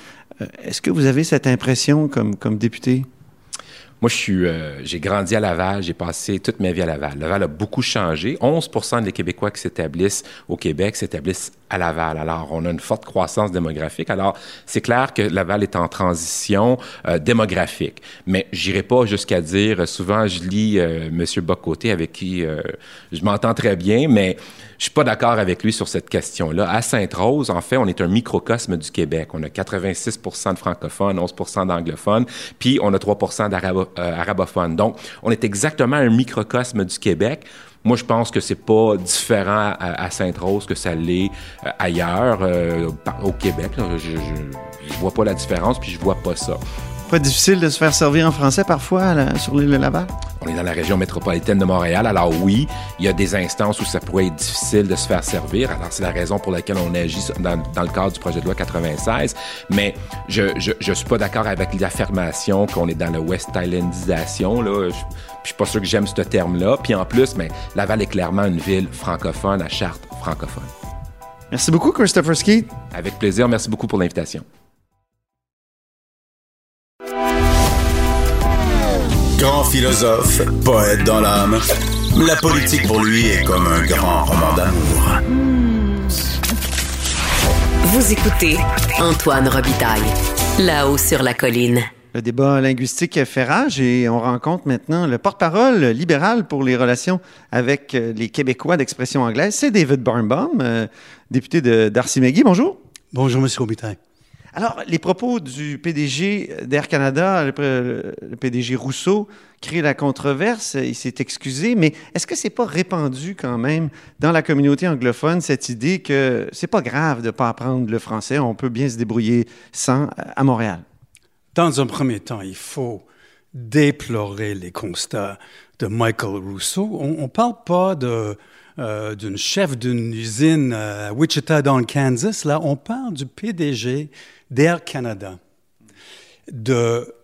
S1: Euh, Est-ce que vous avez cette impression comme, comme député?
S8: Moi, je suis, euh, j'ai grandi à Laval, j'ai passé toute ma vie à Laval. Laval a beaucoup changé. 11% des Québécois qui s'établissent au Québec s'établissent à Laval. Alors, on a une forte croissance démographique. Alors, c'est clair que Laval est en transition euh, démographique. Mais j'irai pas jusqu'à dire, souvent, je lis euh, M. Bocoté, avec qui euh, je m'entends très bien, mais je suis pas d'accord avec lui sur cette question-là. À Sainte-Rose, en fait, on est un microcosme du Québec. On a 86% de francophones, 11% d'anglophones, puis on a 3% d'arabo- euh. Donc, on est exactement un microcosme du Québec. Moi, je pense que c'est pas différent à, Sainte-Rose que ça l'est euh, ailleurs, euh, au Québec. Je, je, je vois pas la différence, puis je vois pas ça.
S1: Pas difficile de se faire servir en français parfois là, sur l'île de Laval?
S8: On est dans la région métropolitaine de Montréal. Alors oui, il y a des instances où ça pourrait être difficile de se faire servir. Alors c'est la raison pour laquelle on agit dans, dans le cadre du projet de loi 96. Mais je je suis pas d'accord avec l'affirmation qu'on est dans le West Islandisation. Là. Je, je suis pas sûr que j'aime ce terme-là. Puis en plus, mais Laval est clairement une ville francophone à charte francophone.
S1: Merci beaucoup, Christopher Skeet.
S8: Avec plaisir. Merci beaucoup pour l'invitation.
S9: Grand philosophe, poète dans l'âme, La politique pour lui est comme un grand roman d'amour.
S2: Vous écoutez Antoine Robitaille, là-haut sur la colline.
S1: Le débat linguistique fait rage et on rencontre maintenant le porte-parole libéral pour les relations avec euh, les Québécois d'expression anglaise. C'est David Barnbaum, euh, député de Darcy McGee. Bonjour.
S10: Bonjour, M. Robitaille.
S1: Alors, les propos du PDG d'Air Canada, le, PDG Rousseau, créent la controverse. Il s'est excusé, mais est-ce que c'est pas répandu quand même dans la communauté anglophone cette idée que c'est pas grave de pas apprendre le français, on peut bien se débrouiller sans à Montréal?
S10: Dans un premier temps, il faut déplorer les constats de Michael Rousseau. On ne parle pas de euh, d'une chef d'une usine à Wichita dans le Kansas. Là, on parle du PDG d'Air Canada de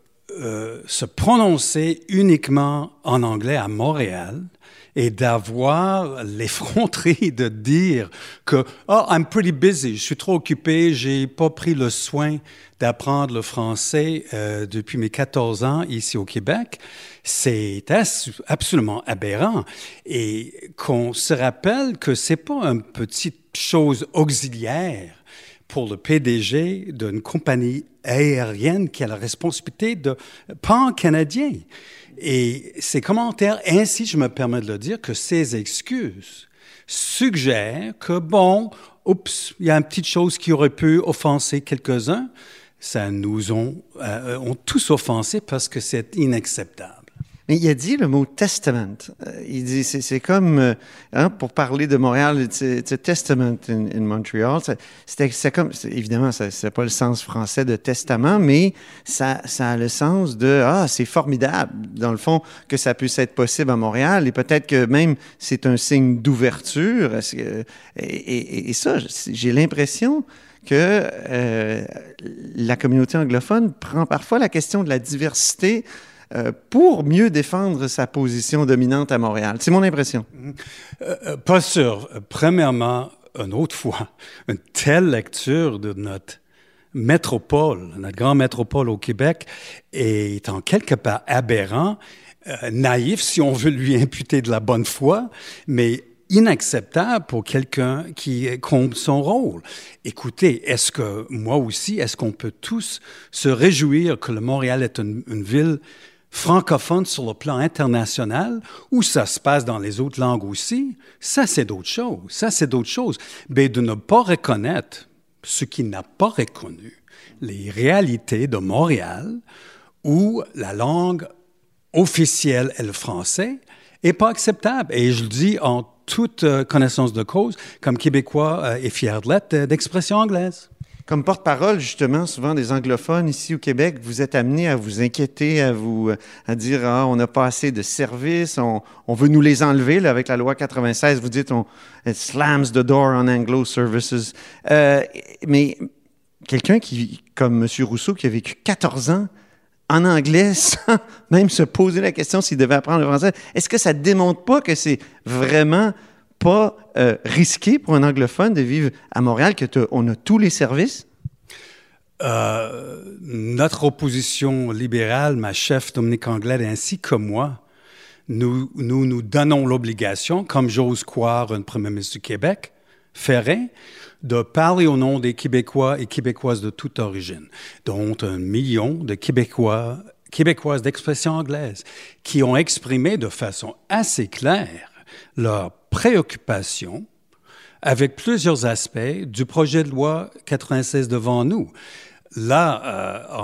S10: euh, se prononcer uniquement en anglais à Montréal et d'avoir l'effronterie de dire que oh I'm pretty busy, je suis trop occupé, j'ai pas pris le soin d'apprendre le français euh, depuis mes 14 ans ici au Québec, c'est absolument aberrant. Et qu'on se rappelle que c'est pas une petite chose auxiliaire pour le PDG d'une compagnie aérienne qui a la responsabilité de pan-canadien. Et ces commentaires, ainsi je me permets de le dire, que ces excuses suggèrent que, bon, oups, il y a une petite chose qui aurait pu offenser quelques-uns, ça nous ont, euh, ont tous offensés parce que c'est inacceptable.
S1: Mais il a dit le mot testament. Euh, il dit, c'est comme, euh, hein, pour parler de Montréal, it's a, testament in, in Montreal. C'est comme, évidemment, c'est pas le sens français de testament, mais ça, ça a le sens de, ah, c'est formidable, dans le fond, que ça puisse être possible à Montréal. Et peut-être que même c'est un signe d'ouverture. Et, et, et, ça, j'ai l'impression que euh, la communauté anglophone prend parfois la question de la diversité euh, pour mieux défendre sa position dominante à Montréal. C'est mon impression.
S10: Euh, euh, pas sûr. Premièrement, une autre fois, une telle lecture de notre métropole, notre grande métropole au Québec, est en quelque part aberrant, naïf si on veut lui imputer de la bonne foi, mais inacceptable pour quelqu'un qui compte son rôle. Écoutez, est-ce que moi aussi, est-ce qu'on peut tous se réjouir que le Montréal est une ville francophone sur le plan international, ou ça se passe dans les autres langues aussi, ça c'est d'autres choses. Ça c'est d'autres choses. Mais de ne pas reconnaître ce qui n'a pas reconnu les réalités de Montréal, où la langue officielle est le français, est pas acceptable. Et je le dis en toute euh, connaissance de cause, comme Québécois euh, et fier de l'être, euh, d'expression anglaise.
S1: Comme porte-parole, justement, souvent des anglophones ici au Québec, vous êtes amené à vous inquiéter, à vous à dire ah, on n'a pas assez de services, on, veut nous les enlever avec la loi 96. Vous dites on slams the door on Anglo services. Euh, mais quelqu'un qui, comme M. Rousseau, qui a vécu 14 ans en anglais sans même se poser la question s'il devait apprendre le français, est-ce que ça ne démontre pas que c'est vraiment pas euh, risqué pour un anglophone de vivre à Montréal, que on a tous les services?
S10: Euh, notre opposition libérale, ma chef Dominique Anglade ainsi que moi, nous nous, donnons l'obligation, comme j'ose croire un premier ministre du Québec ferait, de parler au nom des Québécois et Québécoises de toute origine, dont un million de Québécois, Québécoises d'expression anglaise, qui ont exprimé de façon assez claire leur préoccupation avec plusieurs aspects du projet de loi 96 devant nous. Là, euh,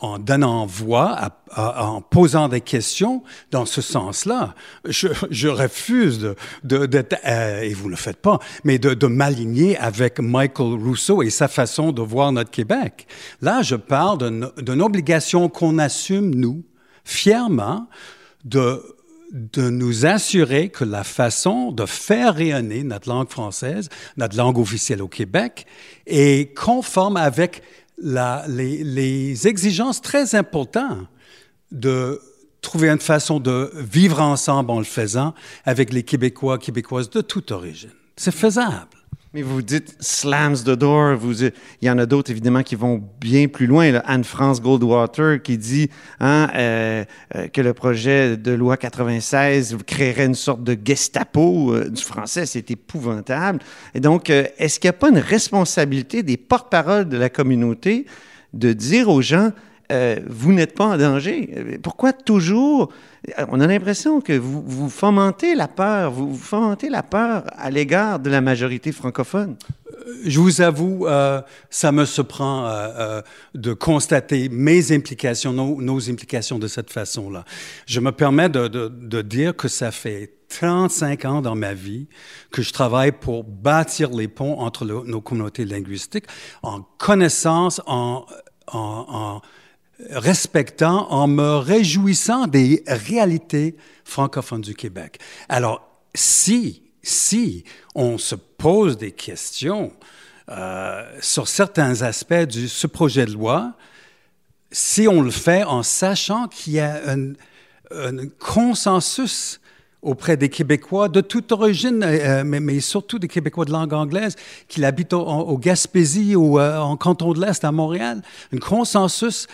S10: en, donnant voix, en posant des questions dans ce sens-là, je, refuse de, de euh, et vous ne le faites pas, mais de, de m'aligner avec Michael Rousseau et sa façon de voir notre Québec. Là, je parle d'une obligation qu'on assume, nous, fièrement, de de nous assurer que la façon de faire rayonner notre langue française, notre langue officielle au Québec, est conforme avec les, exigences très importantes de trouver une façon de vivre ensemble en le faisant avec les Québécois, Québécoises de toute origine. C'est faisable.
S1: Mais vous dites slams the door. Il y en a d'autres, évidemment, qui vont bien plus loin. Anne-France Goldwater qui dit hein, euh, euh, que le projet de loi 96 créerait une sorte de Gestapo euh, du français. C'est épouvantable. Et donc, est-ce qu'il n'y a pas une responsabilité des porte-paroles de la communauté de dire aux gens euh, vous n'êtes pas en danger. Euh, Pourquoi toujours On a l'impression que vous, vous fomentez la peur, vous, fomentez la peur à l'égard de la majorité francophone?
S10: Je vous avoue, euh, ça me surprend euh, euh, de constater mes implications, nos, implications de cette façon-là. Je me permets de, dire que ça fait 35 ans dans ma vie que je travaille pour bâtir les ponts entre nos communautés linguistiques en connaissance, en respectant, en me réjouissant des réalités francophones du Québec. Alors, si, si on se pose des questions euh, sur certains aspects de ce projet de loi, si on le fait en sachant qu'il y a un, consensus auprès des Québécois de toute origine, euh, mais, surtout des Québécois de langue anglaise qui habitent au, au Gaspésie ou euh, en canton de l'Est à Montréal, un consensus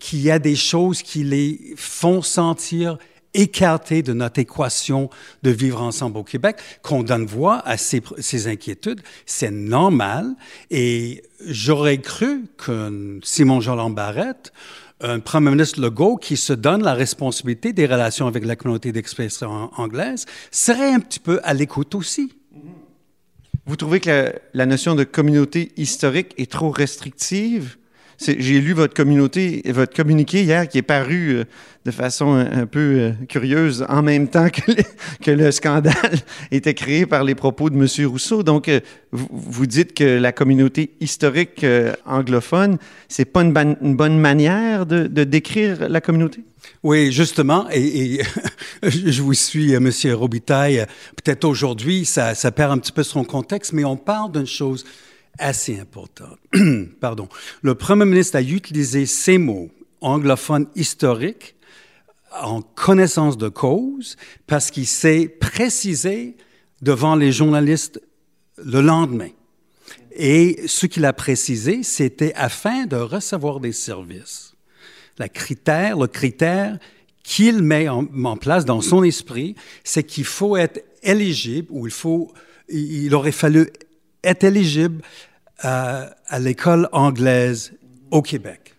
S10: qu'il y a des choses qui les font sentir écartés de notre équation de vivre ensemble au Québec, qu'on donne voix à ces, inquiétudes. C'est normal. Et j'aurais cru que Simon Jolin Barrette, un premier ministre Legault qui se donne la responsabilité des relations avec la communauté d'expression anglaise, serait un petit peu à l'écoute aussi.
S1: Vous trouvez que la notion de communauté historique est trop restrictive? J'ai lu votre communauté, votre communiqué hier qui est paru euh, de façon un, peu euh, curieuse en même temps que le, scandale était créé par les propos de M. Rousseau. Donc, euh, vous, dites que la communauté historique anglophone, c'est pas une, bonne manière de, décrire la communauté?
S10: Oui, justement, et, je vous suis, Monsieur Robitaille. Peut-être aujourd'hui, ça perd un petit peu son contexte, mais on parle d'une chose assez importante. Pardon. Le Premier ministre a utilisé ces mots anglophones historiques en connaissance de cause parce qu'il s'est précisé devant les journalistes le lendemain. Et ce qu'il a précisé, c'était afin de recevoir des services. Le critère qu'il met en, en place dans son esprit, c'est qu'il faut être éligible, ou il faut, il aurait fallu être éligible à, à l'école anglaise au Québec.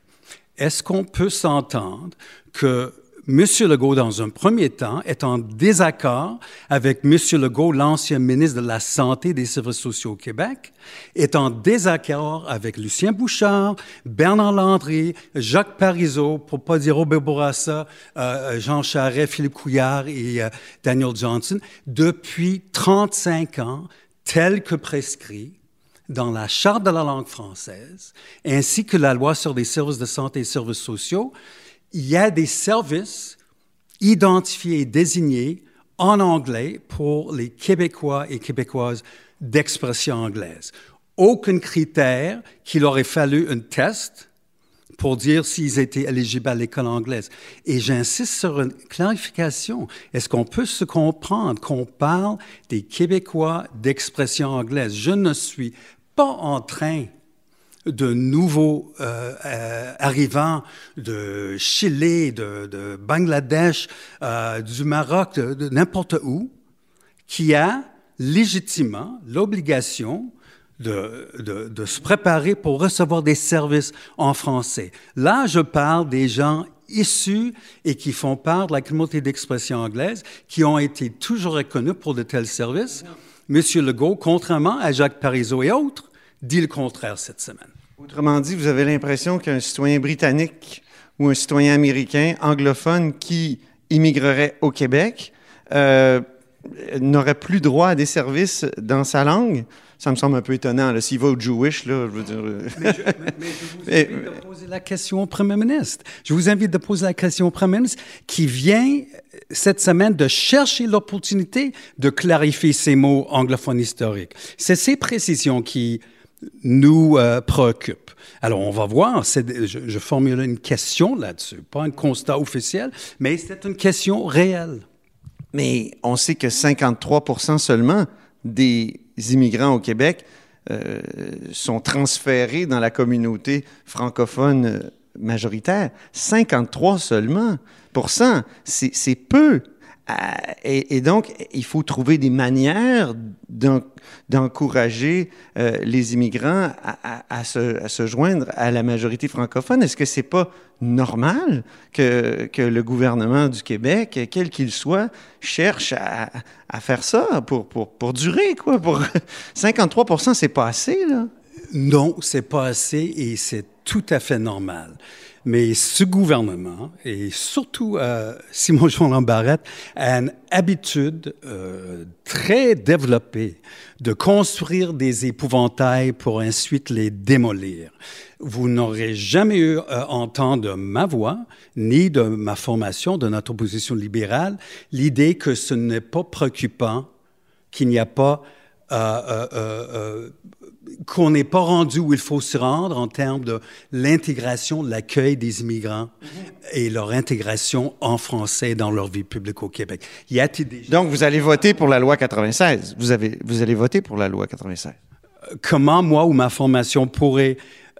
S10: Est-ce qu'on peut s'entendre que M. Legault, dans un premier temps, est en désaccord avec M. Legault, l'ancien ministre de la Santé des Services sociaux au Québec, est en désaccord avec Lucien Bouchard, Bernard Landry, Jacques Parizeau, pour pas dire Robert Bourassa, euh, Jean Charest, Philippe Couillard et euh, Daniel Johnson, depuis 35 ans, tel que prescrit dans la Charte de la langue française, ainsi que la loi sur les services de santé et services sociaux, il y a des services identifiés et désignés en anglais pour les Québécois et Québécoises d'expression anglaise. Aucun critère qu'il aurait fallu un test pour dire s'ils étaient éligibles à l'école anglaise. Et j'insiste sur une clarification. Est-ce qu'on peut se comprendre qu'on parle des Québécois d'expression anglaise? Je ne suis pas en train de nouveaux euh, euh, arrivants de Chili, de, de Bangladesh, euh, du Maroc, de, de n'importe où, qui a légitimement l'obligation de, de, de se préparer pour recevoir des services en français. Là, je parle des gens issus et qui font part de la communauté d'expression anglaise, qui ont été toujours reconnus pour de tels services. Monsieur Legault, contrairement à Jacques Parizeau et autres, dit le contraire cette semaine.
S1: Autrement dit, vous avez l'impression qu'un citoyen britannique ou un citoyen américain anglophone qui immigrerait au Québec euh, n'aurait plus droit à des services dans sa langue? Ça me semble un peu étonnant. là. S'il va au Jewish, là, je veux dire... euh,
S10: Mais je, mais- mais je vous invite de poser la question au Premier ministre. Je vous invite de poser la question au Premier ministre qui vient euh, cette semaine de chercher l'opportunité de clarifier ces mots anglophones historiques. C'est ces précisions qui nous euh, préoccupent. Alors, on va voir. Je, formule une question là-dessus, pas un constat officiel, mais c'est une question réelle.
S1: Mais on sait que 53% seulement des immigrants au Québec euh, sont transférés dans la communauté francophone euh, majoritaire. 53 seulement c'est peu. Euh, et, donc, il faut trouver des manières d'en- d'encourager euh, les immigrants à, se, joindre à la majorité francophone. Est-ce que c'est pas normal que, le gouvernement du Québec, quel qu'il soit, cherche à faire ça pour, pour, pour durer, quoi? Pour 53 c'est pas assez, là.
S10: Non, c'est pas assez et c'est tout à fait normal. Mais ce gouvernement, et surtout euh, Simon Jean Barrette, a une habitude euh, très développée de construire des épouvantails pour ensuite les démolir. Vous n'aurez jamais eu euh, entendre de ma voix, ni de ma formation, de notre opposition libérale, l'idée que ce n'est pas préoccupant, qu'il n'y a pas qu'on n'est pas rendu où il faut se rendre en termes de l'intégration, de l'accueil des immigrants et leur intégration en français dans leur vie publique au Québec. Y a-t-il des...
S1: Donc, vous allez voter pour la loi 96. Vous, avez, vous allez voter pour la loi 96.
S10: Comment moi ou ma formation pourrait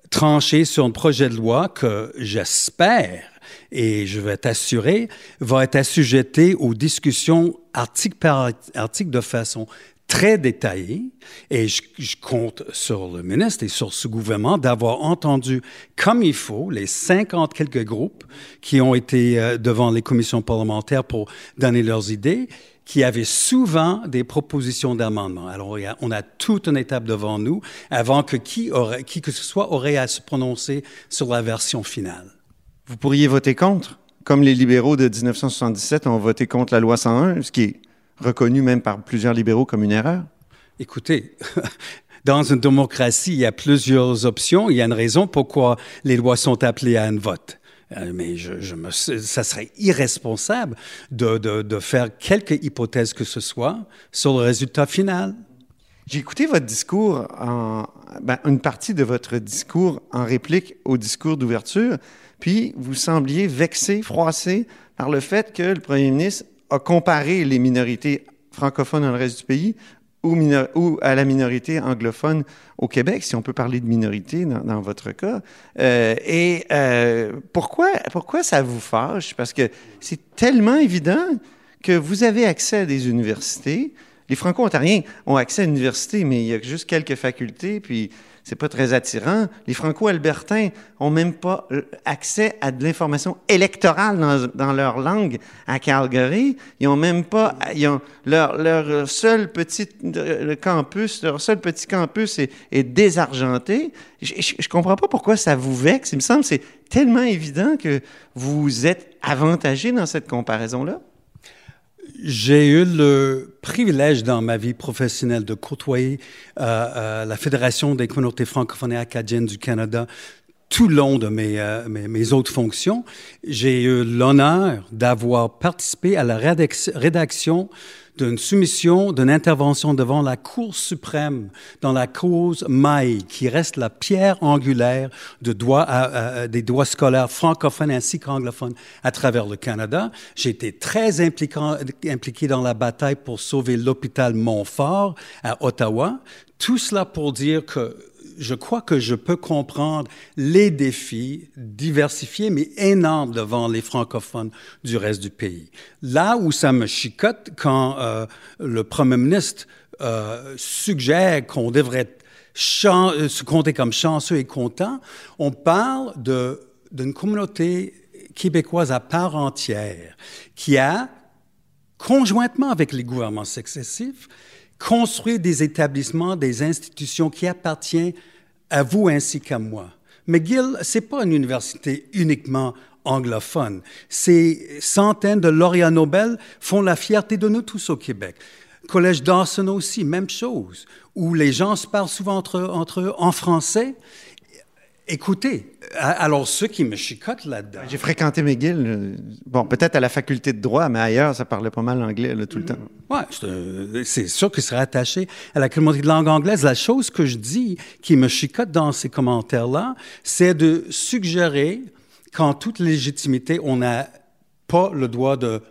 S10: trancher sur un projet de loi que j'espère et je vais t'assurer va être assujetté aux discussions article par article de façon très détaillée et je, je compte sur le ministre et sur ce gouvernement d'avoir entendu comme il faut les 50 quelques groupes qui ont été euh, devant les commissions parlementaires pour donner leurs idées qui avaient souvent des propositions d'amendement. Alors, on a toute une étape devant nous avant que qui, aurait, qui que ce soit aurait à se prononcer sur la version finale.
S1: Vous pourriez voter contre, comme les libéraux de 1977 ont voté contre la loi 101, ce qui est reconnu même par plusieurs libéraux comme une erreur?
S10: Écoutez, dans une démocratie, il y a plusieurs options. Il y a une raison pourquoi les lois sont appelées à un vote. Euh, mais je, je me, ça serait irresponsable de, de, de faire quelque hypothèse que ce soit sur le résultat final.
S1: J'ai écouté votre discours, en, ben, une partie de votre discours en réplique au discours d'ouverture, puis vous sembliez vexé, froissé par le fait que le premier ministre a comparé les minorités francophones dans le reste du pays ou, à la minorité anglophone au Québec, si on peut parler de minorité dans, dans votre cas. Euh, et euh, pourquoi, pourquoi ça vous fâche? Parce que c'est tellement évident que vous avez accès à des universités. Les Franco-Ontariens ont accès à l'université, mais il y a juste quelques facultés, puis c'est pas très attirant. Les Franco-Albertains ont même pas euh, accès à de l'information électorale dans, leur langue à Calgary. Ils ont même pas, ils ont leur, seul petit euh, campus, leur seul petit campus est, désargenté. Je, je, je comprends pas pourquoi ça vous vexe. Il me semble que c'est tellement évident que vous êtes avantagé dans cette comparaison-là.
S10: J'ai eu le privilège dans ma vie professionnelle de côtoyer euh, euh, la Fédération des communautés francophones et acadiennes du Canada tout le long de mes, euh, mes, autres fonctions. J'ai eu l'honneur d'avoir participé à la rédac rédaction d'une soumission, d'une intervention devant la Cour suprême dans la cause Maï, qui reste la pierre angulaire droit à, à, des droits scolaires francophones ainsi qu'anglophones à travers le Canada. J'ai été très impliqué dans la bataille pour sauver l'hôpital Montfort à Ottawa. Tout cela pour dire que je crois que je peux comprendre les défis diversifiés mais énormes devant les francophones du reste du pays. Là où ça me chicote quand euh, le premier ministre euh, suggère qu'on devrait se compter comme chanceux et content, on parle d'une communauté québécoise à part entière qui a, conjointement avec les gouvernements successifs, construire des établissements, des institutions qui appartiennent à vous ainsi qu'à moi. McGill, c'est pas une université uniquement anglophone. Ces centaines de lauréats Nobel font la fierté de nous tous au Québec. Collège Dawson aussi, même chose, où les gens se parlent souvent entre, entre eux en français. Écoutez, alors ceux qui me chicotent là-dedans.
S1: J'ai fréquenté McGill. Bon, peut-être à la faculté de droit, mais ailleurs, ça parlait pas mal anglais là, tout le temps.
S10: Oui, c'est sûr qu'il serait attaché à la communauté de langue anglaise. La chose que je dis qui me chicote dans ces commentaires-là, c'est de suggérer qu'en toute légitimité, on n'a pas le droit de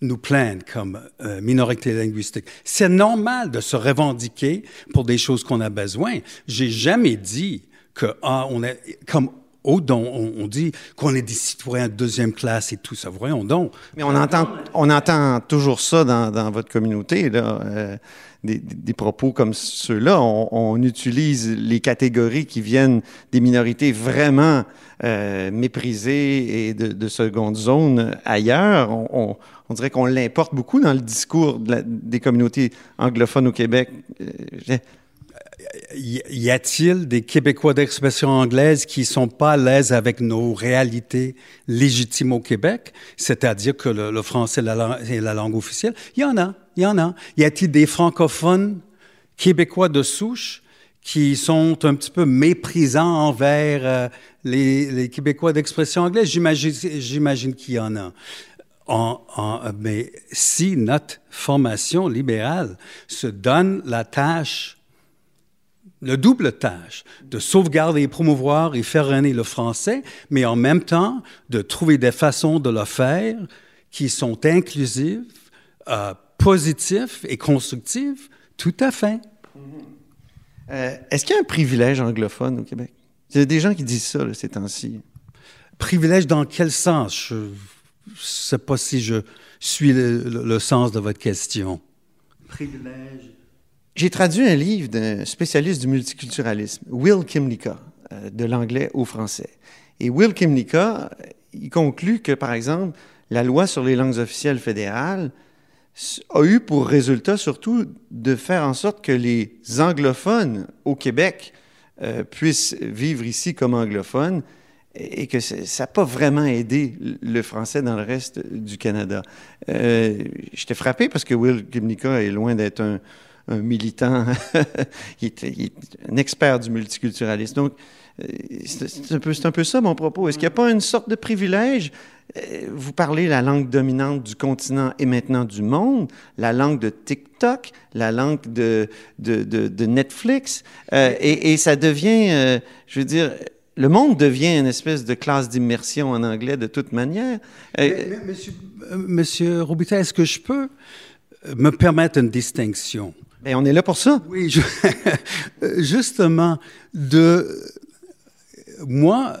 S10: nous plaignent comme euh, minorité linguistique. C'est normal de se revendiquer pour des choses qu'on a besoin. J'ai jamais dit que ah, est comme au don, on, dit qu'on est des citoyens de deuxième classe et tout ça. Voyons donc.
S1: Mais on entend, on entend toujours ça dans, votre communauté, là. euh, des, propos comme ceux-là. On, utilise les catégories qui viennent des minorités vraiment euh, méprisées et de, de seconde zone ailleurs. On, dirait qu'on l'importe beaucoup dans le discours des communautés anglophones au Québec. Euh,
S10: Y a-t-il des Québécois d'expression anglaise qui sont pas à l'aise avec nos réalités légitimes au Québec, c'est-à-dire que le, français est la, langue officielle? Il y en a, il y en a. Y a-t-il des francophones québécois de souche qui sont un petit peu méprisants envers euh, les, Québécois d'expression anglaise? J'imagine, qu'il y en a. Mais si notre formation libérale se donne la tâche le double tâche de sauvegarder et promouvoir et faire régner le français, mais en même temps de trouver des façons de le faire qui sont inclusives, euh, positives et constructives, tout à fait.
S1: Euh, Est-ce qu'il y a un privilège anglophone au Québec? Il y a des gens qui disent ça là, ces temps-ci.
S10: Privilège dans quel sens? Je ne sais pas si je suis le, le- le sens de votre question. Privilège.
S1: J'ai traduit un livre d'un spécialiste du multiculturalisme, Will Kimlicka, euh, de l'anglais au français. Et Will Kimlicka, il conclut que, par exemple, la loi sur les langues officielles fédérales a eu pour résultat surtout de faire en sorte que les anglophones au Québec euh, puissent vivre ici comme anglophones et que ça n'a pas vraiment aidé le français dans le reste du Canada. Euh, J'étais frappé parce que Will Kimlicka est loin d'être un, un militant, un expert du multiculturalisme. Donc, euh, c'est un, peu- ça mon propos. Est-ce qu'il n'y a pas une sorte de privilège? Euh, Vous parlez la langue dominante du continent et maintenant du monde, la langue de TikTok, la langue de, Netflix, euh, et, ça devient, je veux dire, le monde devient une espèce de classe d'immersion en anglais de toute manière.
S10: Monsieur, monsieur est-ce que je peux me permettre une distinction?
S1: Ben, on est là pour ça.
S10: Oui, justement, de moi,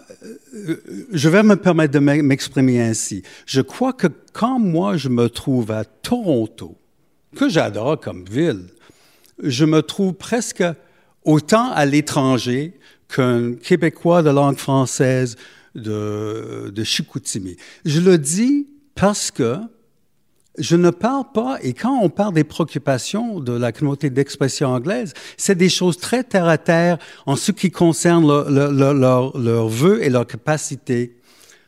S10: euh, je vais me permettre de m'e- m'exprimer ainsi. Je crois que quand moi je me trouve à Toronto, que j'adore comme ville, je me trouve presque autant à l'étranger qu'un Québécois de langue française de, de Chicoutimi. Je le dis parce que je ne parle pas, et quand on parle des préoccupations de la communauté d'expression anglaise, c'est des choses très terre à terre en ce qui concerne leur, leur, leur, leur, leur vœu et leur capacité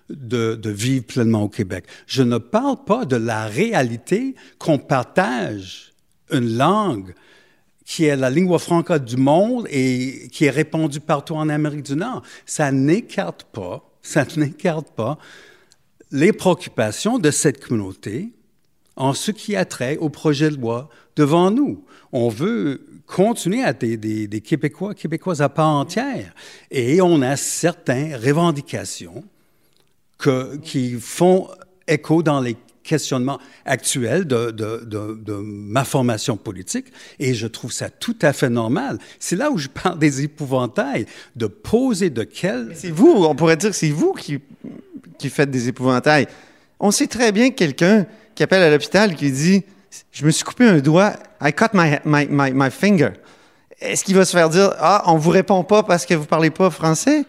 S10: de, de vivre pleinement au Québec. Je ne parle pas de la réalité qu'on partage une langue qui est la lingua franca du monde et qui est répandue partout en Amérique du Nord. Ça n'écarte pas, ça n'écarte pas les préoccupations de cette communauté en ce qui a trait au projet de loi devant nous. On veut continuer à des, des, Québécois, Québécoises à part entière. Et on a certaines revendications qui font écho dans les questionnements actuels de, ma formation politique et je trouve ça tout à fait normal. C'est là où je parle des épouvantails, de poser de quel...
S1: C'est vous, on pourrait dire que c'est vous qui faites des épouvantails. On sait très bien que quelqu'un qui appelle à l'hôpital qui dit « Je me suis coupé un doigt, I cut my, my, my, my finger ». Est-ce qu'il va se faire dire « Ah, on vous répond pas parce que vous parlez pas français »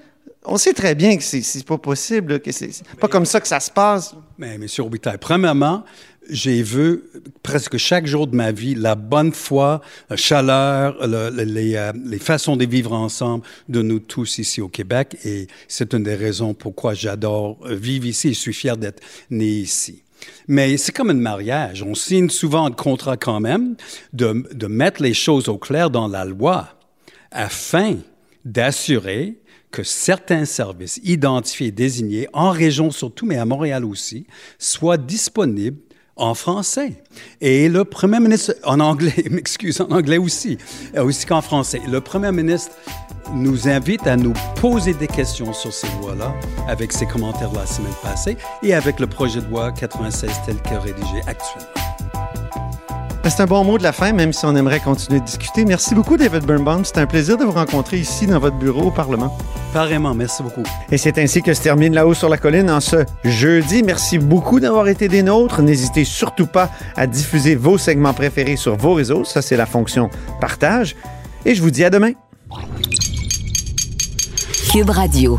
S1: on sait très bien que c'est, pas possible, que c'est, c'est pas comme ça que ça se passe.
S10: Mais, M. Robitaille, premièrement, j'ai vu presque chaque jour de ma vie la bonne foi, la chaleur, euh, les, façons de vivre ensemble de nous tous ici au Québec. Et c'est une des raisons pourquoi j'adore vivre ici je suis fier d'être né ici. Mais c'est comme un mariage. On signe souvent un contrat quand même de, de mettre les choses au clair dans la loi afin d'assurer que certains services identifiés et désignés en région surtout, mais à Montréal aussi, soient disponibles en français. Et le premier ministre, en anglais, m'excuse, en anglais aussi, euh, aussi qu'en français. Le premier ministre nous invite à nous poser des questions sur ces lois-là, avec ses commentaires de la semaine passée et avec le projet de loi 96 tel que rédigé actuellement.
S1: Ben, C'est un bon mot de la fin, même si on aimerait continuer de discuter. Merci beaucoup, David Birnbaum. C'est un plaisir de vous rencontrer ici dans votre bureau au Parlement.
S10: Pareillement, merci beaucoup.
S1: Et c'est ainsi que se termine La Haut sur la Colline en ce jeudi. Merci beaucoup d'avoir été des nôtres. N'hésitez surtout pas à diffuser vos segments préférés sur vos réseaux. Ça, c'est la fonction partage. Et je vous dis à demain.
S2: Cube Radio.